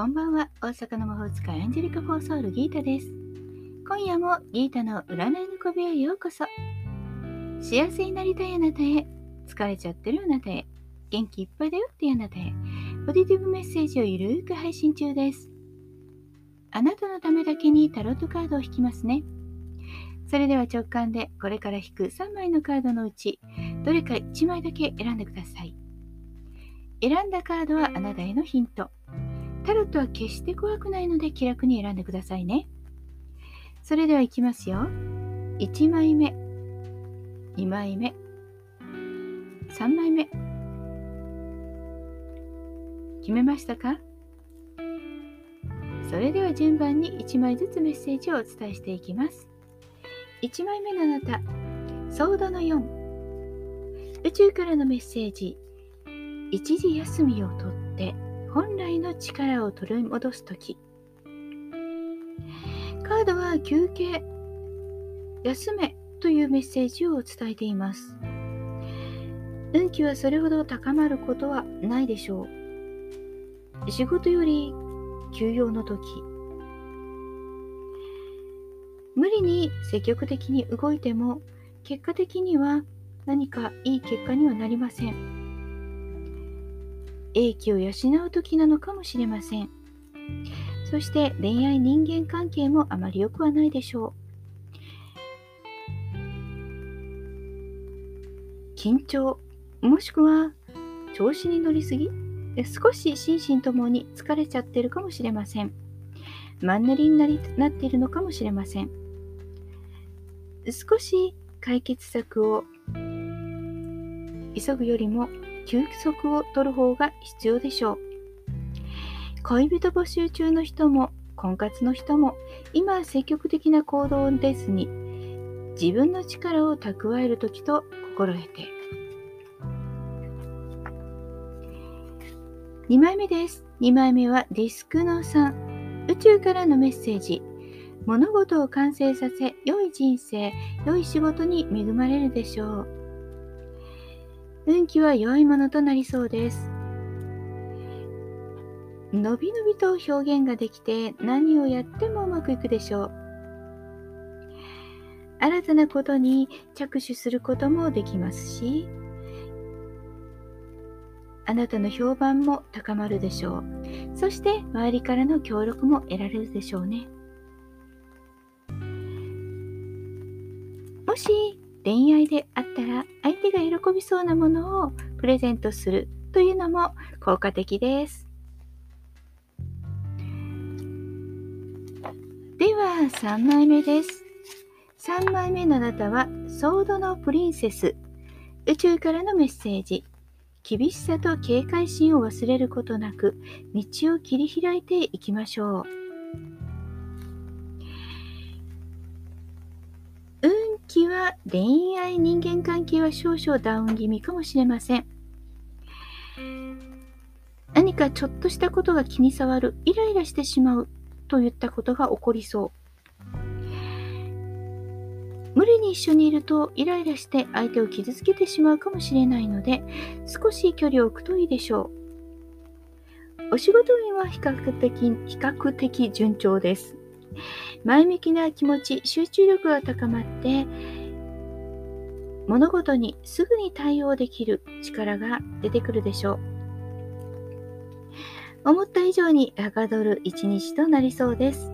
こんばんは。大阪の魔法使いアンジェリカ・フォーソール・ギータです。今夜もギータの占いの小部屋へようこそ。幸せになりたいあなたへ、疲れちゃってるあなたへ、元気いっぱいだよってあなたへ、ポジティブメッセージをゆるーく配信中です。あなたのためだけにタロットカードを引きますね。それでは直感でこれから引く3枚のカードのうち、どれか1枚だけ選んでください。選んだカードはあなたへのヒント。タロットは決して怖くないので気楽に選んでくださいね。それではいきますよ。1枚目、2枚目、3枚目。決めましたか？それでは順番に1枚ずつメッセージをお伝えしていきます。1枚目のあなた、ソードの4。宇宙からのメッセージ。一時休みをとって本来の力を取り戻す時。カードは休憩休めというメッセージを伝えています。運気はそれほど高まることはないでしょう。仕事より休養の時。無理に積極的に動いても結果的には何かいい結果にはなりません。英気を養う時なのかもしれません。そして恋愛人間関係もあまり良くはないでしょう。緊張、もしくは調子に乗りすぎ少し心身ともに疲れちゃってるかもしれません。マンネリになりなっているのかもしれません。少し解決策を急ぐよりも休息を取る方が必要でしょう。恋人募集中の人も婚活の人も今は積極的な行動ですに自分の力を蓄える時と心得て。2枚目です。2枚目はディスクの3宇宙からのメッセージ。物事を完成させ良い人生良い仕事に恵まれるでしょう。運気は良いものとなりそうです。のびのびと表現ができて何をやってもうまくいくでしょう。新たなことに着手することもできますし、あなたの評判も高まるでしょう。そして周りからの協力も得られるでしょうね。もし恋愛であったら相手が喜びそうなものをプレゼントするというのも効果的です。では3枚目です。3枚目のあなたはソードのプリンセス宇宙からのメッセージ厳しさと警戒心を忘れることなく道を切り開いていきましょう。気は恋愛人間関係は少々ダウン気味かもしれません。何かちょっとしたことが気に障る、イライラしてしまうといったことが起こりそう。無理に一緒にいるとイライラして相手を傷つけてしまうかもしれないので少し距離を置くといいでしょう。お仕事運は比較的比較的順調です。前向きな気持ち、集中力が高まって、物事にすぐに対応できる力が出てくるでしょう。思った以上にはかどる一日となりそうです。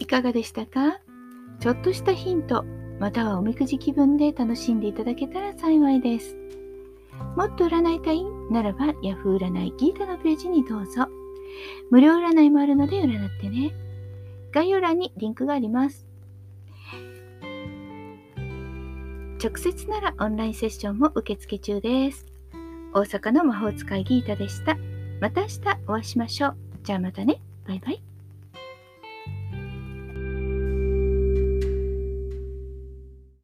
いかがでしたか？ちょっとしたヒント、またはおみくじ気分で楽しんでいただけたら幸いです。もっと占いたい？ならば Yahoo 占いギータのページにどうぞ。無料占いもあるので占ってね。概要欄にリンクがあります。直接ならオンラインセッションも受付中です。大阪の魔法使いギータでした。また明日お会いしましょう。じゃあまたね。バイバイ。